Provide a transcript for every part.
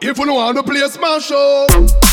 If you know how to play a smash up.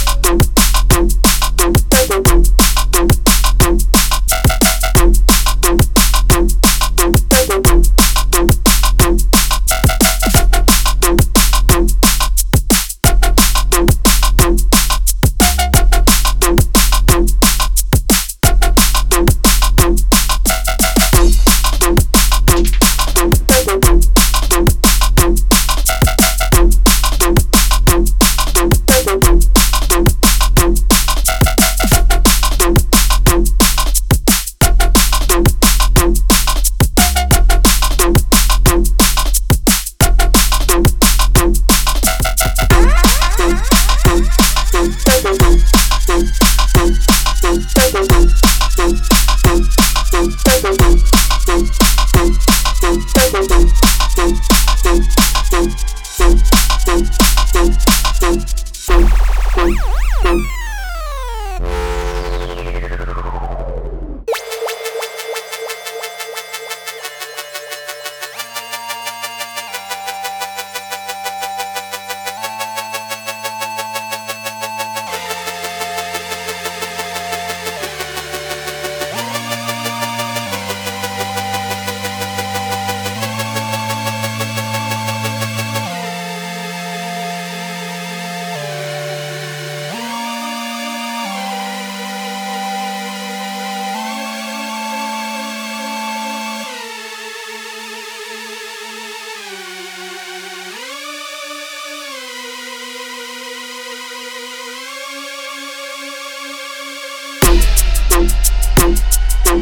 Wow,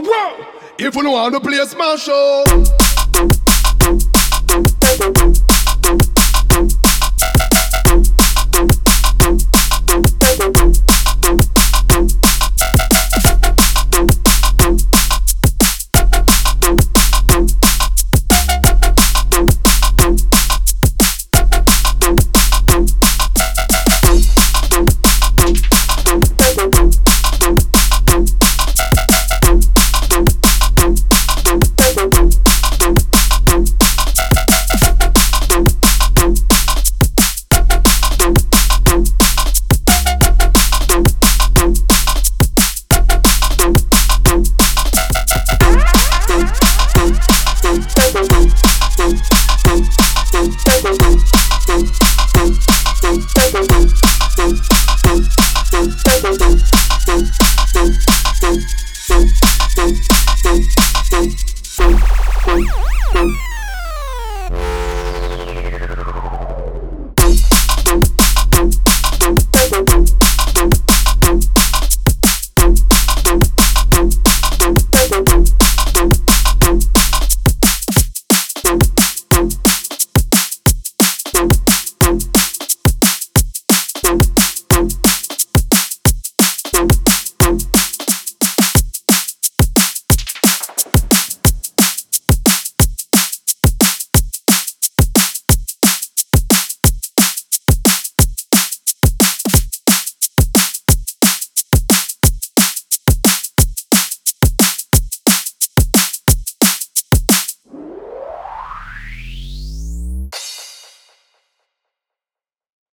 wow! If you know how to play a smash up.